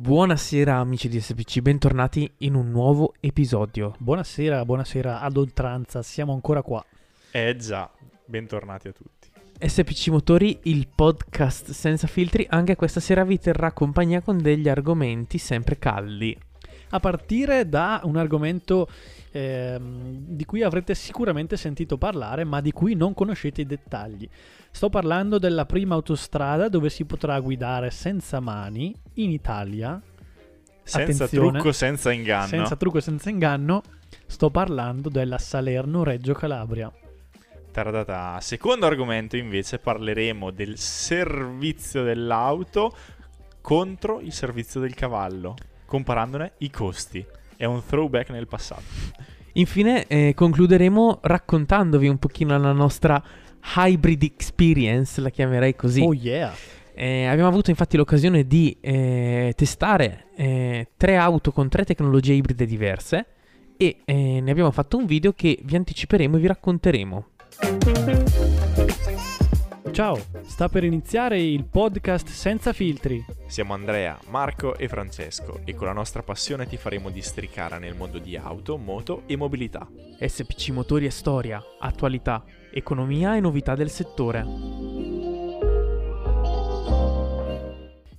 Buonasera amici di SPC, bentornati in un nuovo episodio. Buonasera, buonasera ad oltranza, siamo ancora qua. Eh già, bentornati a tutti. SPC Motori, il podcast senza filtri, anche questa sera vi terrà compagnia con degli argomenti sempre caldi. A partire da un argomento ehm, di cui avrete sicuramente sentito parlare, ma di cui non conoscete i dettagli. Sto parlando della prima autostrada dove si potrà guidare senza mani in Italia. Senza trucco, senza inganno. Senza trucco e senza inganno. Sto parlando della Salerno-Reggio Calabria. Taradata. Secondo argomento invece parleremo del servizio dell'auto contro il servizio del cavallo, comparandone i costi. È un throwback nel passato. Infine eh, concluderemo raccontandovi un pochino la nostra hybrid experience, la chiamerei così. Oh yeah! Eh, abbiamo avuto infatti l'occasione di eh, testare eh, tre auto con tre tecnologie ibride diverse e eh, ne abbiamo fatto un video che vi anticiperemo e vi racconteremo. Ciao, sta per iniziare il podcast senza filtri. Siamo Andrea, Marco e Francesco e con la nostra passione ti faremo districare nel mondo di auto, moto e mobilità. SPC Motori e Storia, attualità, economia e novità del settore.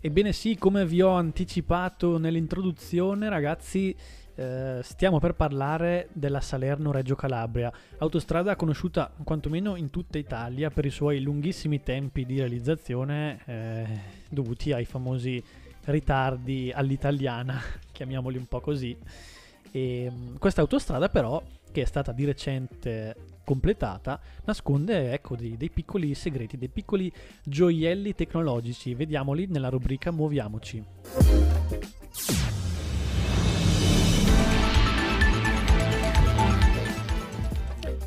Ebbene sì, come vi ho anticipato nell'introduzione, ragazzi, eh, stiamo per parlare della Salerno-Reggio Calabria, autostrada conosciuta quantomeno in tutta Italia per i suoi lunghissimi tempi di realizzazione eh, dovuti ai famosi ritardi all'italiana, chiamiamoli un po' così. E mh, questa autostrada però, che è stata di recente completata, nasconde ecco, dei, dei piccoli segreti, dei piccoli gioielli tecnologici. Vediamoli nella rubrica Muoviamoci.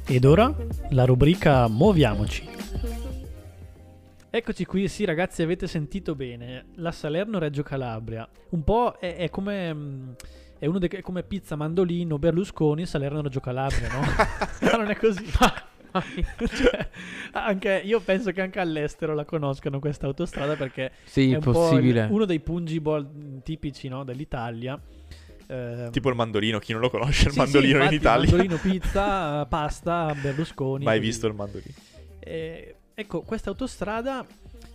Ed ora la rubrica Muoviamoci. Eccoci qui, sì ragazzi avete sentito bene, la Salerno-Reggio Calabria, un po' è, è come... mh, È uno dei, è come pizza mandolino Berlusconi Salerno-Reggio Calabria, no? Ma non è così. Cioè, anche, io penso che anche all'estero la conoscano questa autostrada perché Sì, è un uno dei pungible tipici no, dell'Italia. Eh, Tipo il mandolino, chi non lo conosce, il sì, mandolino sì, infatti, in Italia. Mandolino, pizza, pasta, Berlusconi. Mai visto il mandolino. Eh, ecco, questa autostrada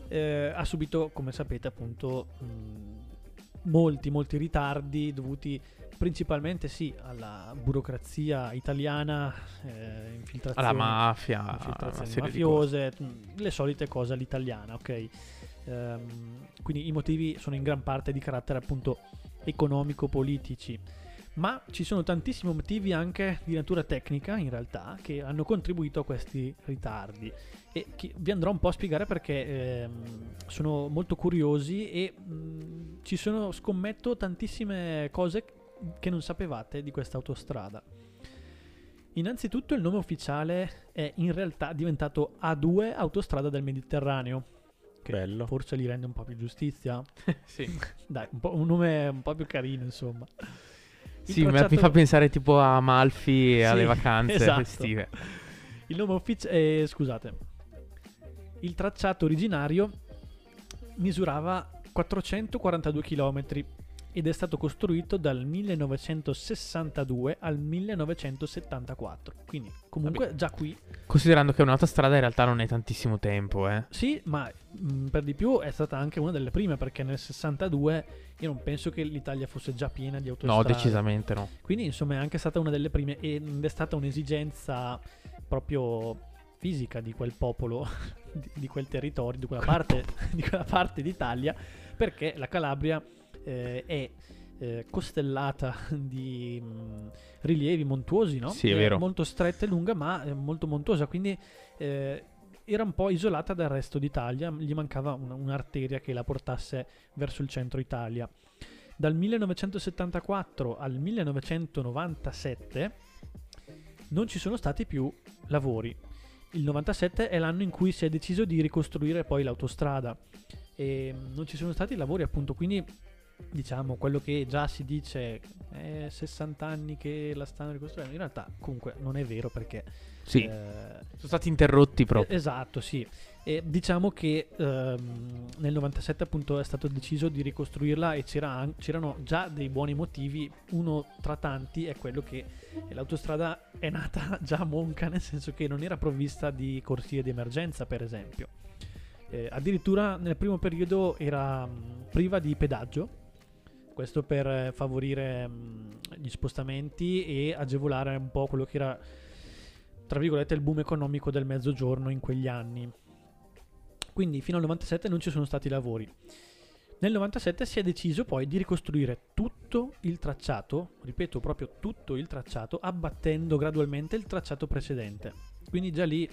eh, ha subito, come sapete, appunto, mh, molti, molti ritardi dovuti principalmente sì alla burocrazia italiana, eh, infiltrazioni, Alla mafia, infiltrazioni mafiose, le solite cose all'italiana, ok? Ehm, quindi i motivi sono in gran parte di carattere appunto economico-politici. Ma ci sono tantissimi motivi anche di natura tecnica, in realtà, che hanno contribuito a questi ritardi. E vi andrò un po' a spiegare perché ehm, sono molto curiosi e mh, ci sono, scommetto, tantissime cose che non sapevate di questa autostrada. Innanzitutto il nome ufficiale è in realtà diventato A2 Autostrada del Mediterraneo. Che Bello. forse gli rende un po' più giustizia. Sì, Dai, un, po'- un nome un po' più carino, insomma. Il Sì, tracciato- mi fa pensare tipo a Malfi e alle Sì, vacanze esatto. estive. Il nome ufficiale. scusate. Il tracciato originario misurava 442 km ed è stato costruito dal 1962 al 1974. Quindi, comunque, già qui Considerando che un'autostrada in realtà non è tantissimo tempo, eh. Sì, ma mh, per di più è stata anche una delle prime perché nel 62 io non penso che l'Italia fosse già piena di No, autostrade. decisamente no. Quindi insomma è anche stata una delle prime ed è stata un'esigenza proprio fisica di quel popolo, di, di quel territorio, di quella parte, di quella parte d'Italia perché la Calabria eh, è eh, costellata di mh, rilievi montuosi, no? Sì, è vero. molto stretta e lunga, ma eh, molto montuosa, quindi eh, era un po' isolata dal resto d'Italia, gli mancava una- un'arteria che la portasse verso il centro Italia. Dal 1974 al 1997 non ci sono stati più lavori. Il 97 è l'anno in cui si è deciso di ricostruire poi l'autostrada e non ci sono stati lavori appunto, quindi diciamo quello che già si dice è 60 anni che la stanno ricostruendo, in realtà comunque non è vero perché Sì, eh, sono stati interrotti proprio. Esatto, sì. E diciamo che ehm, nel 97 appunto è stato deciso di ricostruirla e c'era an- c'erano già dei buoni motivi. Uno tra tanti è quello che l'autostrada è nata già monca, nel senso che non era provvista di corsie di emergenza, per esempio. Eh, addirittura nel primo periodo era mh, priva di pedaggio, questo per eh, favorire mh, gli spostamenti e agevolare un po' quello che era, tra virgolette, il boom economico del mezzogiorno in quegli anni. Quindi fino al 97 non ci sono stati lavori. Nel 97 si è deciso poi di ricostruire tutto il tracciato, ripeto proprio tutto il tracciato, abbattendo gradualmente il tracciato precedente. Quindi già lì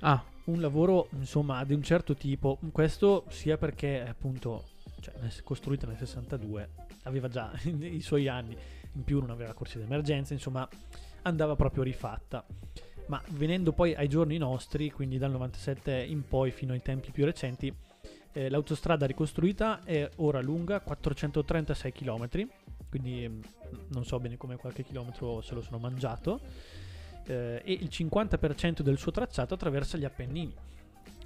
Ah, un lavoro insomma di un certo tipo. Questo sia perché appunto, cioè, costruita nel 62, aveva già i suoi anni, in più non aveva corsia d'emergenza, insomma andava proprio rifatta. Ma venendo poi ai giorni nostri, quindi dal 97 in poi fino ai tempi più recenti, eh, l'autostrada ricostruita è ora lunga 436 km, quindi mm, non so bene come qualche chilometro se lo sono mangiato, eh, e il 50% del suo tracciato attraversa gli Appennini.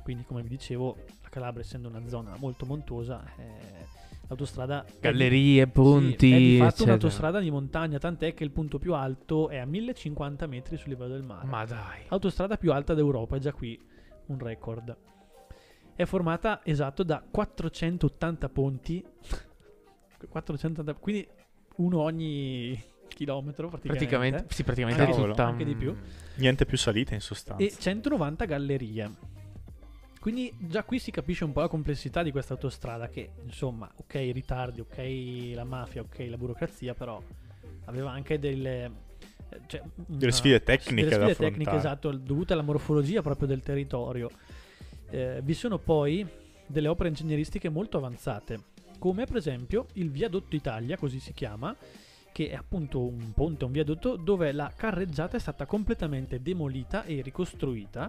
Quindi, come vi dicevo, la Calabria, essendo una zona molto montuosa, eh, l'autostrada è di- gallerie, sì, ponti, è di fatto eccetera. un'autostrada di montagna, tant'è che il punto più alto è a 1050 metri sul livello del mare. Ma dai. Autostrada più alta d'Europa, è già qui un record. È formata esatto da 480 ponti. 480, quindi uno ogni chilometro praticamente. Praticamente, sì, praticamente Anche tutta anche di più. Niente più salite in sostanza. e 190 gallerie. Quindi già qui si capisce un po' la complessità di questa autostrada che insomma, ok i ritardi, ok la mafia, ok la burocrazia, però aveva anche delle cioè, Delle sfide tecniche delle sfide tecniche esatto, dovute alla morfologia proprio del territorio. Eh, vi sono poi delle opere ingegneristiche molto avanzate, come per esempio il viadotto Italia, così si chiama, che è appunto un ponte, un viadotto dove la carreggiata è stata completamente demolita e ricostruita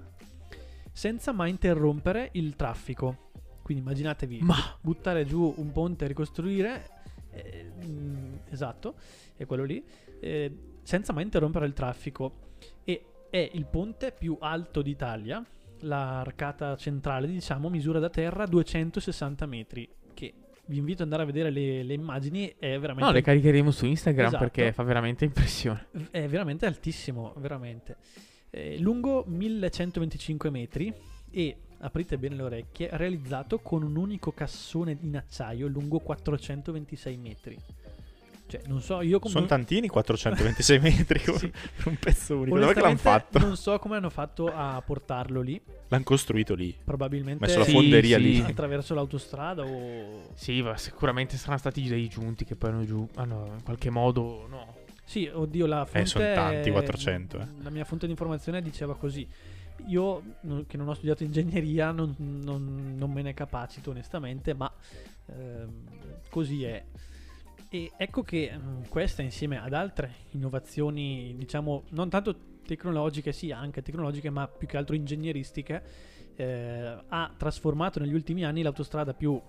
senza mai interrompere il traffico. Quindi immaginatevi Ma buttare giù un ponte e ricostruire, eh, mm, esatto, è quello lì, eh, senza mai interrompere il traffico. E è il ponte più alto d'Italia, l'arcata centrale, diciamo, misura da terra 260 metri, che vi invito ad andare a vedere le, le immagini, è veramente, no, le caricheremo su Instagram Esatto. perché fa veramente impressione. è veramente altissimo, veramente. Eh, lungo 1125 metri e, aprite bene le orecchie, realizzato con un unico cassone in acciaio lungo 426 metri. Cioè, non so, io come... Sono tantini 426 metri Sì. per un pezzo unico. Dove l'hanno fatto? Non so come hanno fatto a portarlo lì. L'hanno costruito lì. Probabilmente Messo la Sì, fonderia sì. lì. attraverso l'autostrada o... Sì, ma sicuramente saranno stati dei giunti che poi hanno giù, hanno in qualche modo, no. Sì, oddio, la fonte... Eh, son tanti, è- 400, eh. La mia fonte di informazione diceva così. Io, che non ho studiato ingegneria, non, non- non me ne capacito onestamente, ma ehm, così è. E ecco che mm, questa insieme ad altre innovazioni, diciamo, non tanto tecnologiche, sì, anche tecnologiche, ma più che altro ingegneristiche, eh, ha trasformato negli ultimi anni l'autostrada più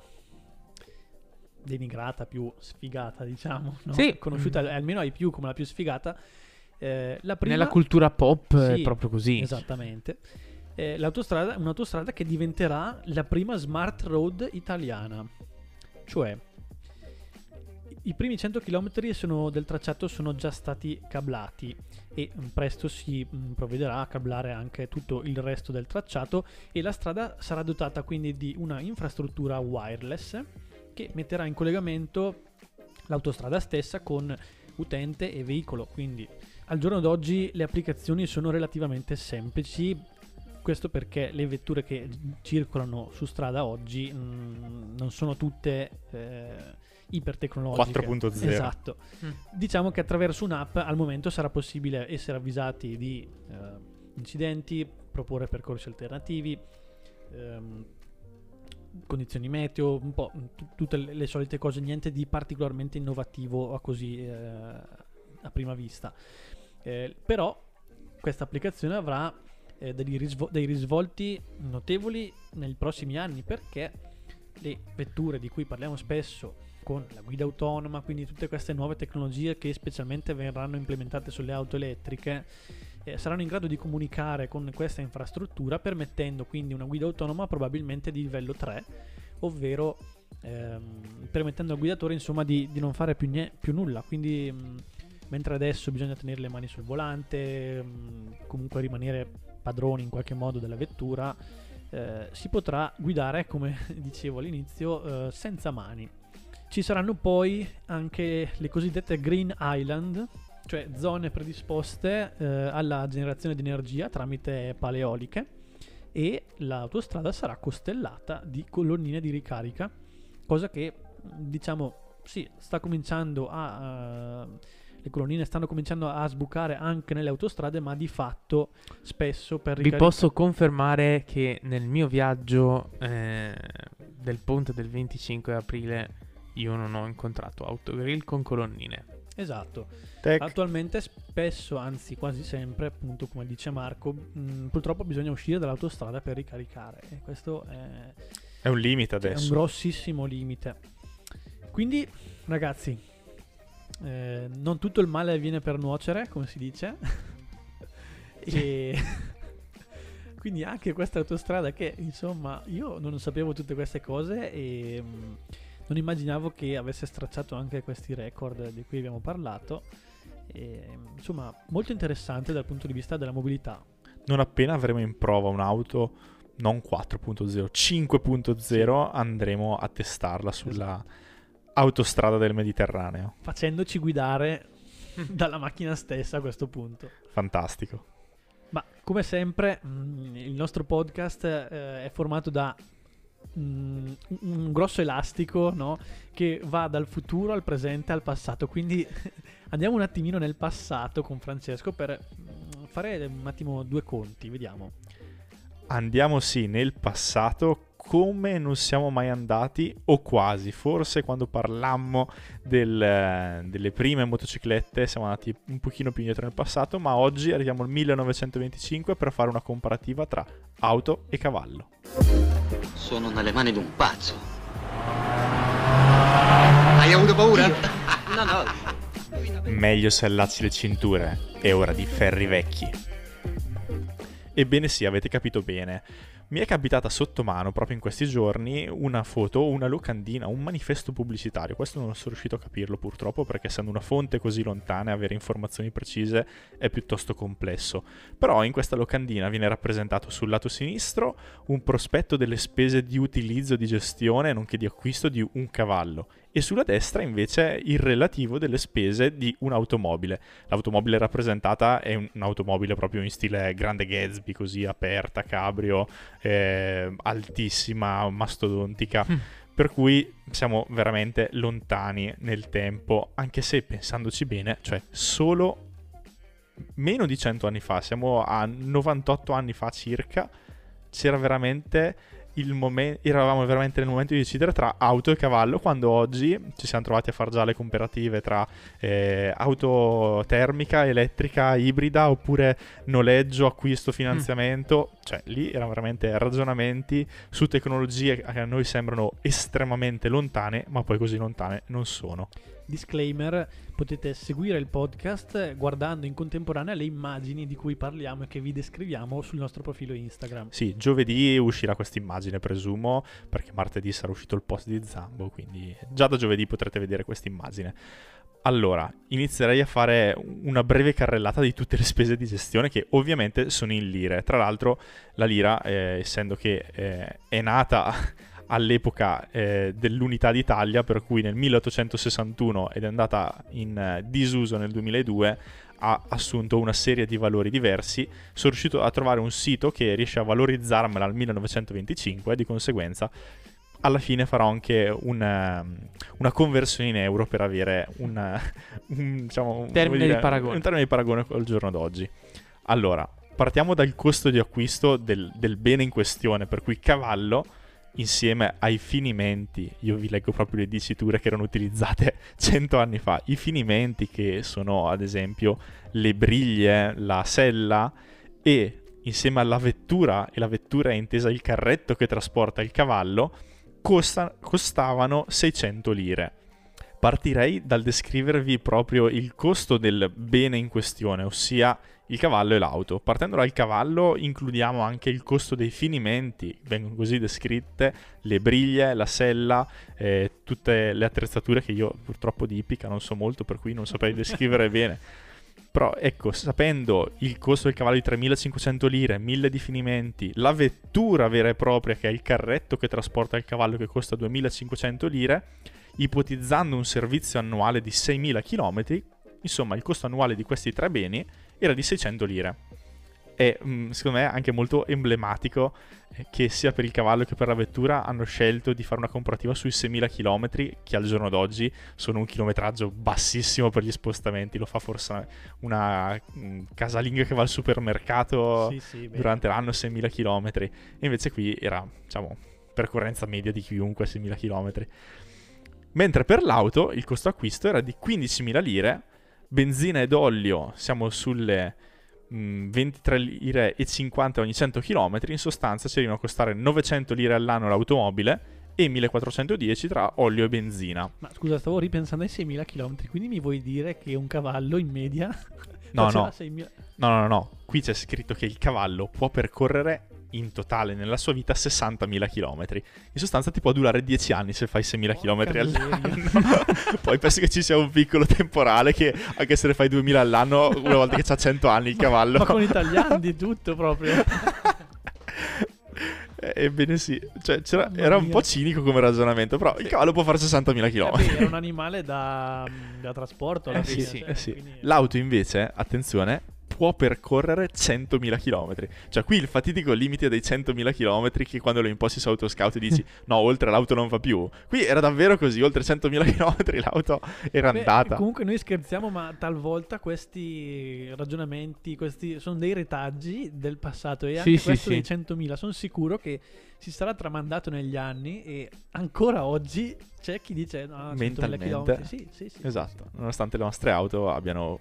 denigrata, più sfigata, diciamo, no? Sì. conosciuta Mm. almeno ai più come la più sfigata. Eh, la prima, Nella cultura pop Sì, è proprio così. Esattamente. Eh, l'autostrada, un'autostrada che diventerà la prima smart road italiana. Cioè, i primi 100 km del tracciato sono già stati cablati e mm, presto si mm, provvederà a cablare anche tutto il resto del tracciato e la strada sarà dotata quindi di una infrastruttura wireless che metterà in collegamento l'autostrada stessa con utente e veicolo. Quindi al giorno d'oggi le applicazioni sono relativamente semplici. Questo perché le vetture che circolano su strada oggi mm, non sono tutte eh, ipertecnologiche. 4.0. Esatto. Mm. Diciamo che attraverso un'app al momento sarà possibile essere avvisati di eh, incidenti, proporre percorsi alternativi, ehm, condizioni meteo, un po' t- tutte le, le solite cose, niente di particolarmente innovativo a così eh, a prima vista. Eh, però questa applicazione avrà eh, degli risvo- dei risvolti notevoli nei prossimi anni perché le vetture di cui parliamo spesso con la guida autonoma, quindi tutte queste nuove tecnologie che specialmente verranno implementate sulle auto elettriche, eh, saranno in grado di comunicare con questa infrastruttura permettendo quindi una guida autonoma probabilmente di livello 3, ovvero ehm, permettendo al guidatore insomma di, di non fare più, nie- più nulla. Quindi mh, mentre adesso bisogna tenere le mani sul volante, mh, comunque rimanere padroni in qualche modo della vettura, eh, si potrà guidare, come dicevo all'inizio, eh, senza mani. Ci saranno poi anche le cosiddette Green Island, cioè zone predisposte eh, alla generazione di energia tramite paleoliche e l'autostrada sarà costellata di colonnine di ricarica, cosa che diciamo sì, sta cominciando a uh, le colonnine stanno cominciando a sbucare anche nelle autostrade, ma di fatto spesso per ricaricare... Vi posso confermare che nel mio viaggio eh, del ponte del 25 aprile io non ho incontrato autogrill con colonnine. Esatto. Tech. Attualmente spesso, anzi quasi sempre, appunto come dice Marco, mh, purtroppo bisogna uscire dall'autostrada per ricaricare e questo è, è un limite adesso. È un grossissimo limite. Quindi ragazzi, eh, non tutto il male avviene per nuocere, come si dice. e quindi anche questa autostrada che insomma io non sapevo tutte queste cose e mh, non immaginavo che avesse stracciato anche questi record di cui abbiamo parlato. E, insomma, molto interessante dal punto di vista della mobilità. Non appena avremo in prova un'auto non 4.0, 5.0 andremo a testarla sulla esatto. autostrada del Mediterraneo. Facendoci guidare dalla macchina stessa a questo punto. Fantastico. Ma come sempre mm, il nostro podcast eh, è formato da un grosso elastico no? che va dal futuro al presente al passato. Quindi andiamo un attimino nel passato con Francesco per mm, fare un attimo due conti, vediamo. Andiamo sì nel passato come non siamo mai andati o quasi. Forse quando parlammo del, delle prime motociclette siamo andati un pochino più indietro nel passato, ma oggi arriviamo al 1925 per fare una comparativa tra auto e cavallo. Sono nelle mani di un pazzo. Hai avuto paura? no, no. Meglio se allacci le cinture, è ora di ferri vecchi. Ebbene sì, avete capito bene. Mi è capitata sotto mano proprio in questi giorni una foto, una locandina, un manifesto pubblicitario. Questo non sono riuscito a capirlo purtroppo perché essendo una fonte così lontana avere informazioni precise è piuttosto complesso. Però in questa locandina viene rappresentato sul lato sinistro un prospetto delle spese di utilizzo, di gestione nonché di acquisto di un cavallo e sulla destra invece il relativo delle spese di un'automobile. L'automobile rappresentata è un'automobile proprio in stile grande Gatsby, così aperta, cabrio, eh, altissima, mastodontica. Mm. Per cui siamo veramente lontani nel tempo, anche se pensandoci bene, cioè solo meno di 100 anni fa, siamo a 98 anni fa circa, c'era veramente il momento, eravamo veramente nel momento di decidere tra auto e cavallo, quando oggi ci siamo trovati a fare già le comparative tra eh, auto termica, elettrica, ibrida, oppure noleggio, acquisto, finanziamento. Mm. Cioè, lì erano veramente ragionamenti su tecnologie che a noi sembrano estremamente lontane, ma poi così lontane non sono disclaimer, potete seguire il podcast guardando in contemporanea le immagini di cui parliamo e che vi descriviamo sul nostro profilo Instagram. Sì, giovedì uscirà questa immagine, presumo, perché martedì sarà uscito il post di Zambo, quindi già da giovedì potrete vedere questa immagine. Allora, inizierei a fare una breve carrellata di tutte le spese di gestione che ovviamente sono in lire. Tra l'altro la lira, eh, essendo che eh, è nata all'epoca eh, dell'unità d'Italia, per cui nel 1861 ed è andata in eh, disuso nel 2002, ha assunto una serie di valori diversi. Sono riuscito a trovare un sito che riesce a valorizzarmela al 1925 e di conseguenza alla fine farò anche una, ehm, una conversione in euro per avere una, un, diciamo, termine dire, di paragone. un termine di paragone col giorno d'oggi. Allora, partiamo dal costo di acquisto del, del bene in questione, per cui cavallo insieme ai finimenti, io vi leggo proprio le diciture che erano utilizzate cento anni fa, i finimenti che sono ad esempio le briglie, la sella e insieme alla vettura, e la vettura è intesa il carretto che trasporta il cavallo, costa, costavano 600 lire. Partirei dal descrivervi proprio il costo del bene in questione, ossia il cavallo e l'auto. Partendo dal cavallo includiamo anche il costo dei finimenti, vengono così descritte le briglie, la sella, eh, tutte le attrezzature che io purtroppo di ippica non so molto, per cui non saprei descrivere bene. Però ecco, sapendo il costo del cavallo di 3500 lire, 1000 di finimenti, la vettura vera e propria che è il carretto che trasporta il cavallo che costa 2500 lire, ipotizzando un servizio annuale di 6000 km, insomma il costo annuale di questi tre beni era di 600 lire. E mh, secondo me anche molto emblematico eh, che sia per il cavallo che per la vettura hanno scelto di fare una comparativa sui 6.000 km che al giorno d'oggi sono un chilometraggio bassissimo per gli spostamenti. Lo fa forse una mh, casalinga che va al supermercato Sì, sì, durante l'anno 6.000 km. E invece qui era, diciamo, percorrenza media di chiunque 6.000 km. Mentre per l'auto il costo acquisto era di 15.000 lire, benzina ed olio siamo sulle mh, 23 lire e 50 ogni 100 km, in sostanza ci arrivano a costare 900 lire all'anno l'automobile e 1410 tra olio e benzina. Ma scusa, stavo ripensando ai 6.000 km, quindi mi vuoi dire che un cavallo in media No, no. 6.000 No, no, no, no, qui c'è scritto che il cavallo può percorrere in totale nella sua vita 60.000 km. In sostanza ti può durare 10 anni se fai 6.000 km Porca all'anno. miseria. Poi penso che ci sia un piccolo temporale che anche se ne fai 2.000 all'anno, una volta che c'ha 100 anni il cavallo. Ma con i tagliandi tutto proprio. Eh, Ebbene sì, cioè, era un po' cinico come ragionamento, però il cavallo può fare 60.000 Eh km. beh, era un animale da, da trasporto alla Eh fine. sì, cioè, eh sì. L'auto invece, attenzione, può percorrere 100.000 km. Cioè qui il fatidico limite dei 100.000 km che quando lo imposti su Autoscout dici no, oltre l'auto non va più. Qui era davvero così, oltre 100.000 km l'auto era Beh, andata. comunque noi scherziamo, ma talvolta questi ragionamenti questi sono dei retaggi del passato e anche sì, questo sì. dei 100.000 sono sicuro che si sarà tramandato negli anni e ancora oggi c'è chi dice no, 100.000 Mentalmente. Sì, sì, sì. Esatto, nonostante le nostre auto abbiano...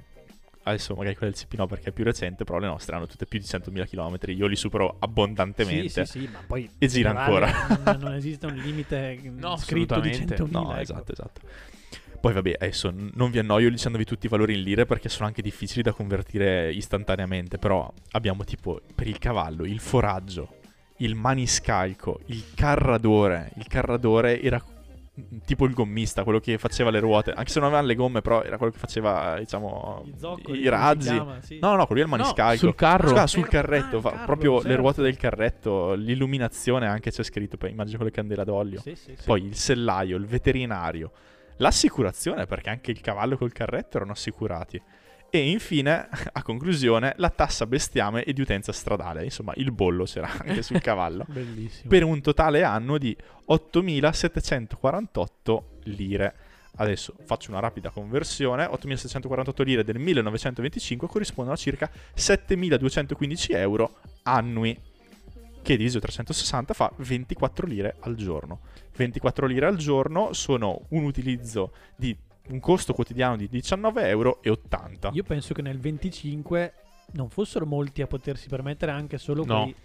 Adesso magari quella del CP no perché è più recente, però le nostre hanno tutte più di 100.000 km. Io li supero abbondantemente. Sì, sì, sì, ma poi E gira ancora. Non, non esiste un limite No, scritto di assolutamente. 100.000. No, ecco. esatto, esatto. Poi vabbè, adesso non vi annoio dicendovi tutti i valori in lire perché sono anche difficili da convertire istantaneamente, però abbiamo tipo per il cavallo, il foraggio, il maniscalco, il carradore. Il carradore era mm, tipo il gommista, quello che faceva le ruote, anche se non aveva le gomme, però era quello che faceva, diciamo, zoccoli, i razzi. chiama, sì. No, no, quello lì è il maniscalco. sul carro. Scusa, sul Ah, carretto, il fa- carro, proprio le certo. ruote del carretto, l'illuminazione anche c'è scritto, poi immagino con le candela d'olio. Sì, sì, sì. Poi il sellaio, il veterinario, l'assicurazione, perché anche il cavallo col carretto erano assicurati. E infine, a conclusione, la tassa bestiame e di utenza stradale. Insomma, il bollo c'era anche sul cavallo. Bellissimo. Per un totale anno di 8.748 lire. Adesso faccio una rapida conversione. 8.748 lire del 1925 corrispondono a circa 7.215 euro annui. Che diviso 360 fa 24 lire al giorno. 24 lire al giorno sono un utilizzo di un costo quotidiano di 19,80 euro. Io penso che nel 25 non fossero molti a potersi permettere anche solo No. quei,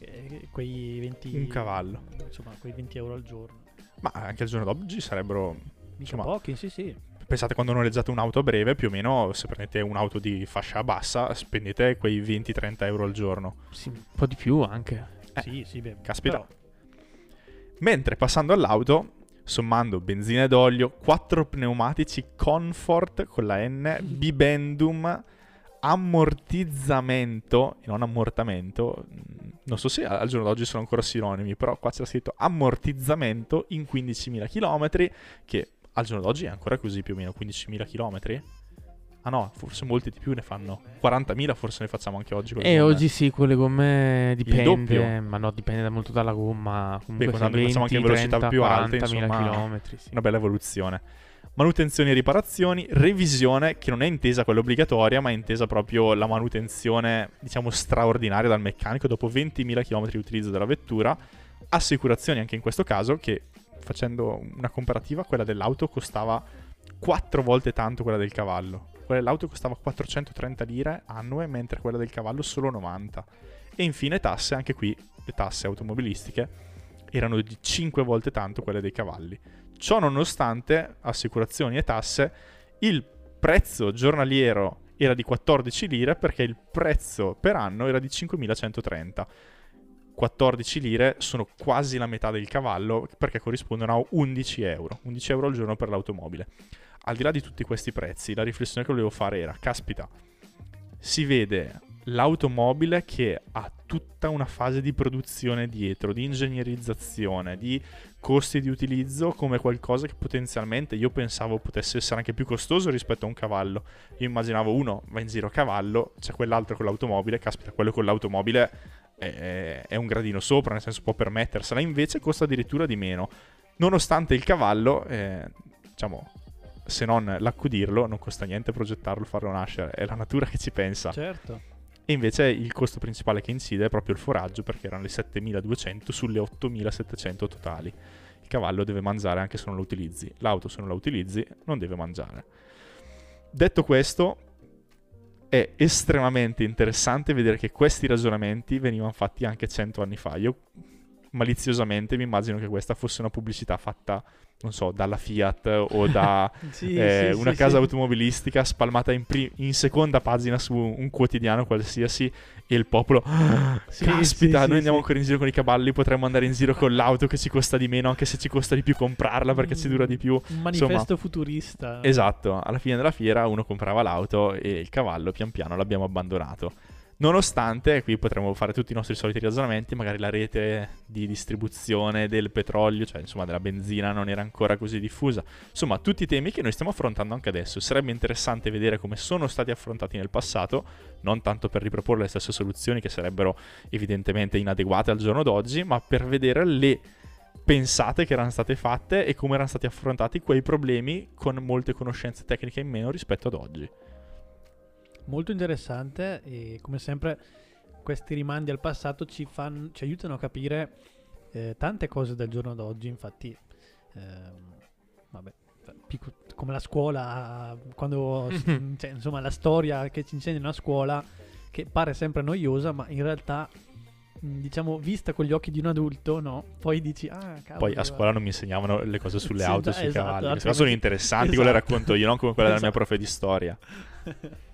eh, quei 20 Un cavallo. Insomma, quei 20 euro al giorno. Ma anche al giorno d'oggi sarebbero Mica Insomma, pochi, sì, sì. Pensate quando noleggiate un'auto a breve, più o meno se prendete un'auto di fascia bassa, spendete quei 20-30 euro al giorno. Sì, un po' di più anche. Eh, sì, sì, beh, caspita. però- Mentre passando all'auto, sommando benzina ed olio, 4 pneumatici Comfort con la N, bibendum, ammortizzamento, non ammortamento, mm, non so se al giorno d'oggi sono ancora sinonimi, però qua c'è scritto ammortizzamento in 15.000 km, che al giorno d'oggi è ancora così più o meno 15.000 km. Ah no, forse molti di più ne fanno. 40.000 forse ne facciamo anche oggi. E gomme. oggi sì, con le gomme dipende. doppio. Ma no, dipende da molto dalla gomma. Comunque con se tanto facciamo anche 20, velocità 30, più alte, 40.000 insomma, chilometri, sì. una bella evoluzione. Manutenzioni e riparazioni, revisione che non è intesa quella obbligatoria, ma è intesa proprio la manutenzione, diciamo, straordinaria dal meccanico dopo 20.000 km di utilizzo della vettura. Assicurazioni anche in questo caso, che facendo una comparativa, quella dell'auto costava 4 volte tanto quella del cavallo. Dell'auto costava 430 lire annue, mentre quella del cavallo solo 90. E infine tasse, anche qui le tasse automobilistiche erano di 5 volte tanto quelle dei cavalli. Ciò nonostante, assicurazioni e tasse, il prezzo giornaliero era di 14 lire perché il prezzo per anno era di 5.130. 14 lire sono quasi la metà del cavallo perché corrispondono a 11 euro. 11 euro al giorno per l'automobile. Al di là di tutti questi prezzi, la riflessione che volevo fare era, caspita, si vede l'automobile che ha tutta una fase di produzione dietro, di ingegnerizzazione, di costi di utilizzo come qualcosa che potenzialmente io pensavo potesse essere anche più costoso rispetto a un cavallo. Io immaginavo uno va in giro a cavallo, c'è quell'altro con l'automobile, caspita, quello con l'automobile è, è un gradino sopra, nel senso può permettersela, invece costa addirittura di meno. Nonostante il cavallo, eh, diciamo, se non l'accudirlo, non costa niente progettarlo, farlo nascere, è la natura che ci pensa. Certo. E invece il costo principale che incide è proprio il foraggio, perché erano le 7200 sulle 8700 totali. Il cavallo deve mangiare anche se non lo utilizzi. L'auto, se non la utilizzi, non deve mangiare. Detto questo, è estremamente interessante vedere che questi ragionamenti venivano fatti anche 100 anni fa. Io maliziosamente mi immagino che questa fosse una pubblicità fatta non so, dalla Fiat o da Sì, eh, sì, una sì, casa automobilistica spalmata in, pri- in seconda pagina su un quotidiano qualsiasi e il popolo "Ah, caspita noi andiamo ancora in giro con i cavalli potremmo andare in giro con l'auto che ci costa di meno anche se ci costa di più comprarla perché ci dura di più. Un manifesto futurista. esatto alla fine della fiera uno comprava l'auto e il cavallo pian piano l'abbiamo abbandonato Nonostante, qui potremmo fare tutti i nostri soliti ragionamenti, magari la rete di distribuzione del petrolio, cioè insomma della benzina, non era ancora così diffusa. Insomma, tutti i temi che noi stiamo affrontando anche adesso. Sarebbe interessante vedere come sono stati affrontati nel passato, non tanto per riproporre le stesse soluzioni che sarebbero evidentemente inadeguate al giorno d'oggi, ma per vedere le pensate che erano state fatte e come erano stati affrontati quei problemi con molte conoscenze tecniche in meno rispetto ad oggi. Molto interessante e come sempre questi rimandi al passato ci, fanno, ci aiutano a capire eh, tante cose del giorno d'oggi, infatti ehm, vabbè, come la scuola, quando cioè, insomma la storia che ci insegnano a scuola che pare sempre noiosa, ma in realtà diciamo vista con gli occhi di un adulto, no? Poi dici ah, cavolo. Poi a scuola non mi insegnavano le cose sulle Sì, auto, già, sui esatto, cavalli. Cose sono interessanti, esatto. quelle racconto io, non come quella della mia Esatto. profe di storia.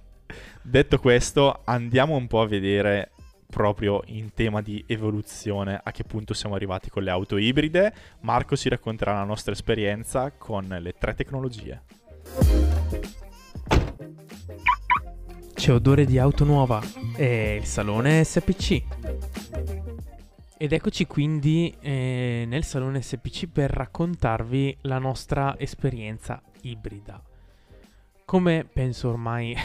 Detto questo, andiamo un po' a vedere proprio in tema di evoluzione a che punto siamo arrivati con le auto ibride. Marco ci racconterà la nostra esperienza con le tre tecnologie. C'è odore di auto nuova. È il salone SPC. Ed eccoci quindi eh, nel salone SPC per raccontarvi la nostra esperienza ibrida. Come penso ormai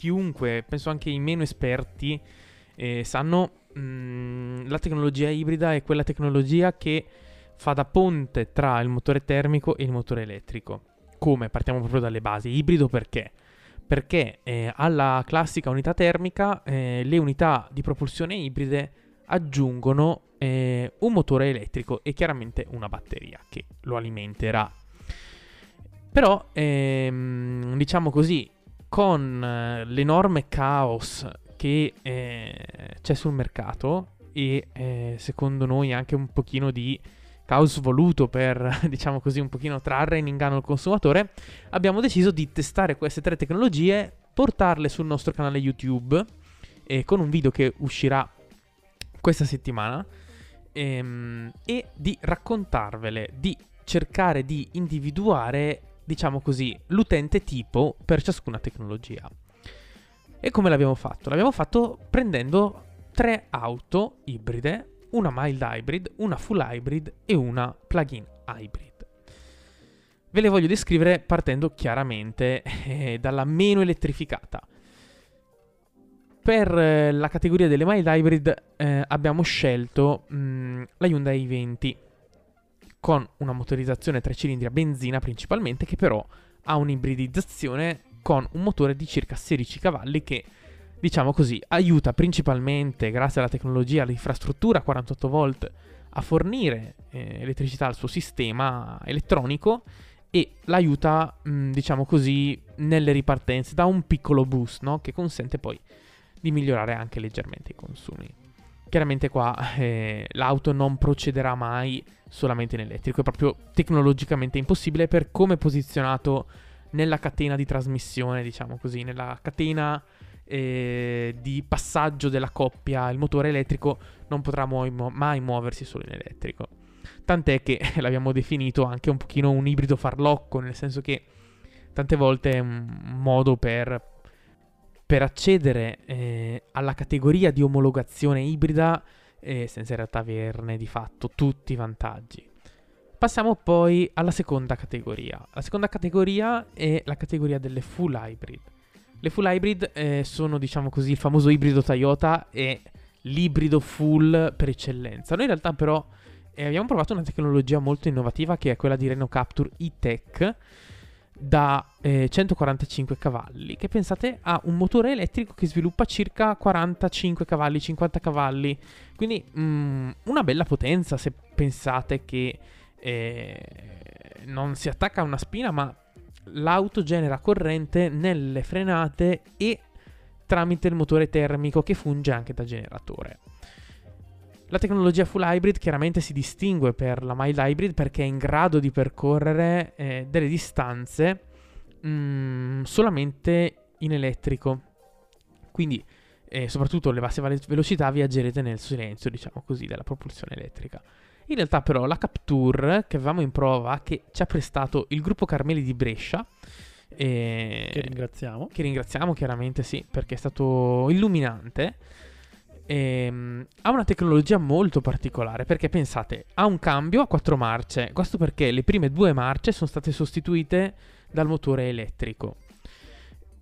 chiunque, penso anche i meno esperti, eh, sanno, mh, la tecnologia ibrida è quella tecnologia che fa da ponte tra il motore termico e il motore elettrico. Come? Partiamo proprio dalle basi. Ibrido perché? Perché eh, alla classica unità termica eh, le unità di propulsione ibride aggiungono eh, un motore elettrico e chiaramente una batteria che lo alimenterà. Però, ehm, diciamo così, con eh, l'enorme caos che eh, c'è sul mercato e eh, secondo noi anche un pochino di caos voluto per, diciamo così, un pochino trarre in inganno il consumatore, abbiamo deciso di testare queste tre tecnologie, portarle sul nostro canale YouTube eh, con un video che uscirà questa settimana ehm, e di raccontarvele, di cercare di individuare, diciamo così, l'utente tipo per ciascuna tecnologia. E come l'abbiamo fatto? L'abbiamo fatto prendendo tre auto ibride, una mild hybrid, una full hybrid e una plug-in hybrid. Ve le voglio descrivere partendo chiaramente eh, dalla meno elettrificata. Per eh, la categoria delle mild hybrid eh, abbiamo scelto mh, la Hyundai i20 con una motorizzazione 3 cilindri a benzina principalmente che però ha un'ibridizzazione con un motore di circa 16 cavalli che diciamo così aiuta principalmente grazie alla tecnologia all'infrastruttura 48 volt a fornire eh, elettricità al suo sistema elettronico e l'aiuta mh, diciamo così nelle ripartenze da un piccolo boost no? che consente poi di migliorare anche leggermente i consumi. Chiaramente qua eh, l'auto non procederà mai solamente in elettrico, è proprio tecnologicamente impossibile per come è posizionato nella catena di trasmissione, diciamo così, nella catena eh, di passaggio della coppia, il motore elettrico non potrà mai, mai muoversi solo in elettrico. Tant'è che l'abbiamo definito anche un pochino un ibrido farlocco, nel senso che tante volte è un modo per, per accedere eh, alla categoria di omologazione ibrida eh, senza in realtà averne di fatto tutti i vantaggi. Passiamo poi alla seconda categoria. La seconda categoria è la categoria delle full hybrid. Le full hybrid eh, sono, diciamo così, il famoso ibrido Toyota e l'ibrido full per eccellenza. Noi in realtà però eh, abbiamo provato una tecnologia molto innovativa che è quella di Renault Capture E-Tech da eh, 145 cavalli, che pensate ha un motore elettrico che sviluppa circa 45 cavalli, 50 cavalli, quindi mm, una bella potenza se pensate che eh, non si attacca a una spina ma l'auto genera corrente nelle frenate e tramite il motore termico che funge anche da generatore. La tecnologia full hybrid chiaramente si distingue per la mild hybrid perché è in grado di percorrere eh, delle distanze mh, mm, solamente in elettrico. Quindi, eh, soprattutto le basse velocità viaggerete nel silenzio, diciamo così, della propulsione elettrica. In realtà però la Capture che avevamo in prova, che ci ha prestato il gruppo Carmeli di Brescia, eh, che ringraziamo. Che ringraziamo chiaramente, sì, perché è stato illuminante. Ehm, ha una tecnologia molto particolare perché pensate, ha un cambio a quattro marce. Questo perché le prime due marce sono state sostituite dal motore elettrico.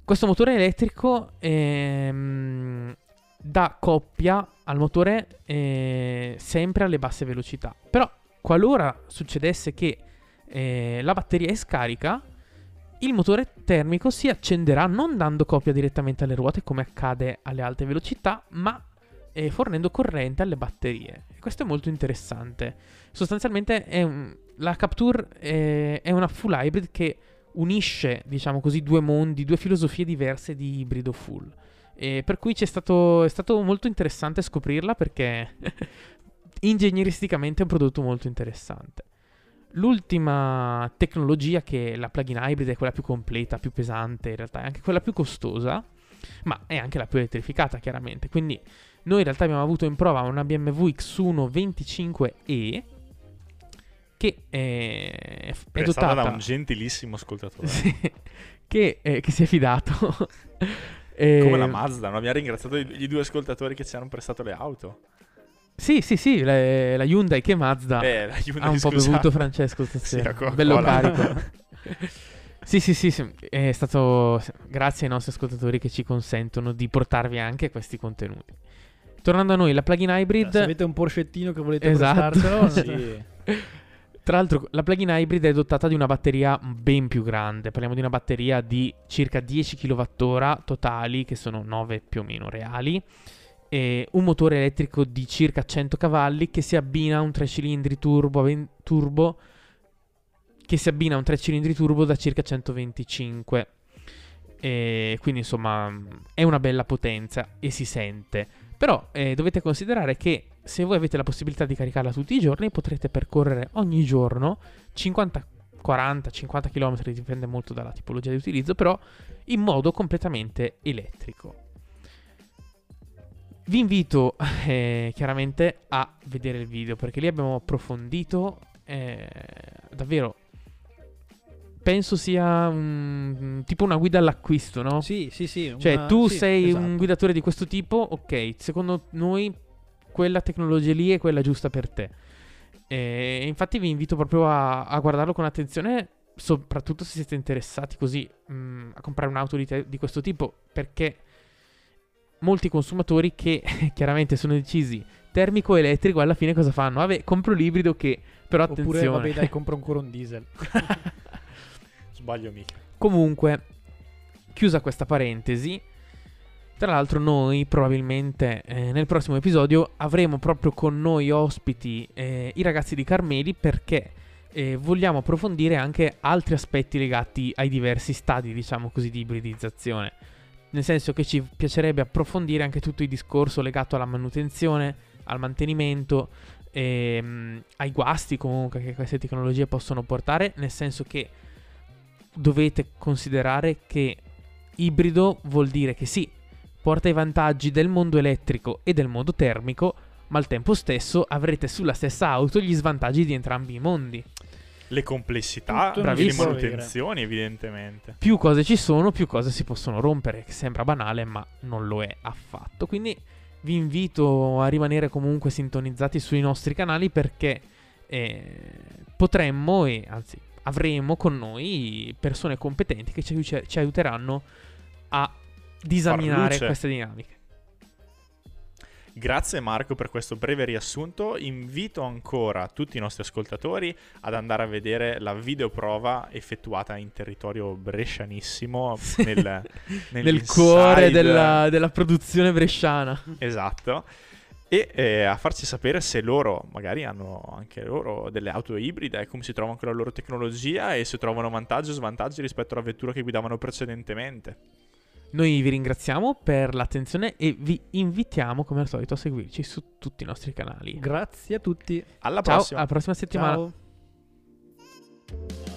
Questo motore elettrico ehm, dà coppia al motore eh, sempre alle basse velocità. Però qualora succedesse che eh, la batteria è scarica, il motore termico si accenderà non dando coppia direttamente alle ruote come accade alle alte velocità, ma eh, fornendo corrente alle batterie. Questo è molto interessante. Sostanzialmente un, la Capture è, è una full hybrid che unisce, diciamo così, due mondi, due filosofie diverse di ibrido full. E per cui stato, è stato molto interessante scoprirla perché ingegneristicamente è un prodotto molto interessante. L'ultima tecnologia che è la plug-in hybrid è quella più completa, più pesante, in realtà è anche quella più costosa, ma è anche la più elettrificata chiaramente. Quindi noi in realtà abbiamo avuto in prova una BMW X1 25e che è, è dotata da un gentilissimo ascoltatore sì, che, eh, che si è fidato E... Come la Mazda, non abbiamo ringraziato i, due ascoltatori che ci hanno prestato le auto. Sì, sì, sì, la, la Hyundai che Mazda eh, la Hyundai, ha un po' bevuto Francesco stasera. Sì, Bello carico. Sì, sì, sì, sì, è stato grazie ai nostri ascoltatori che ci consentono di portarvi anche questi contenuti. Tornando a noi, la plugin hybrid... Se avete un Porschettino che volete esatto. sì. Tra l'altro la plug-in hybrid è dotata di una batteria ben più grande, parliamo di una batteria di circa 10 kWh totali, che sono 9 più o meno reali, e un motore elettrico di circa 100 cavalli che si abbina a un 3 cilindri turbo, turbo che si abbina a un 3 cilindri turbo da circa 125. E quindi insomma è una bella potenza e si sente. Però eh, dovete considerare che se voi avete la possibilità di caricarla tutti i giorni, potrete percorrere ogni giorno 50 40, 50 km, dipende molto dalla tipologia di utilizzo, però in modo completamente elettrico. Vi invito eh, chiaramente a vedere il video perché lì abbiamo approfondito eh, davvero. Penso sia un, tipo una guida all'acquisto, no? Sì, sì, sì. Cioè, una... tu sì, sei esatto. un guidatore di questo tipo, ok, secondo noi quella tecnologia lì è quella giusta per te. E infatti vi invito proprio a, a guardarlo con attenzione, soprattutto se siete interessati così mh, mm, a comprare un'auto di, te- di questo tipo, perché molti consumatori che chiaramente sono decisi termico elettrico, alla fine cosa fanno? Vabbè, compro l'ibrido che però attenzione. Oppure vabbè, dai, compro ancora un diesel. Sbaglio mica. Comunque, chiusa questa parentesi, tra l'altro noi probabilmente eh, nel prossimo episodio avremo proprio con noi ospiti eh, i ragazzi di Carmeli perché eh, vogliamo approfondire anche altri aspetti legati ai diversi stadi, diciamo così, di ibridizzazione. Nel senso che ci piacerebbe approfondire anche tutto il discorso legato alla manutenzione, al mantenimento, ehm, ai guasti comunque che queste tecnologie possono portare, nel senso che dovete considerare che ibrido vuol dire che sì, porta i vantaggi del mondo elettrico e del mondo termico, ma al tempo stesso avrete sulla stessa auto gli svantaggi di entrambi i mondi. Le complessità le manutenzioni, evidentemente. Più cose ci sono, più cose si possono rompere, che sembra banale, ma non lo è affatto. Quindi vi invito a rimanere comunque sintonizzati sui nostri canali perché eh, potremmo e anzi avremo con noi persone competenti che ci, ci aiuteranno a disaminare queste dinamiche. Grazie Marco per questo breve riassunto. Invito ancora tutti i nostri ascoltatori ad andare a vedere la videoprova effettuata in territorio brescianissimo nel, Nel cuore della, della produzione bresciana. Esatto. E eh, a farci sapere se loro magari hanno anche loro delle auto ibride, come si trovano con la loro tecnologia e se trovano vantaggi o svantaggi rispetto alla vettura che guidavano precedentemente. Noi vi ringraziamo per l'attenzione e vi invitiamo come al solito a seguirci su tutti i nostri canali. Grazie a tutti. Alla Ciao, prossima! alla prossima settimana. Ciao.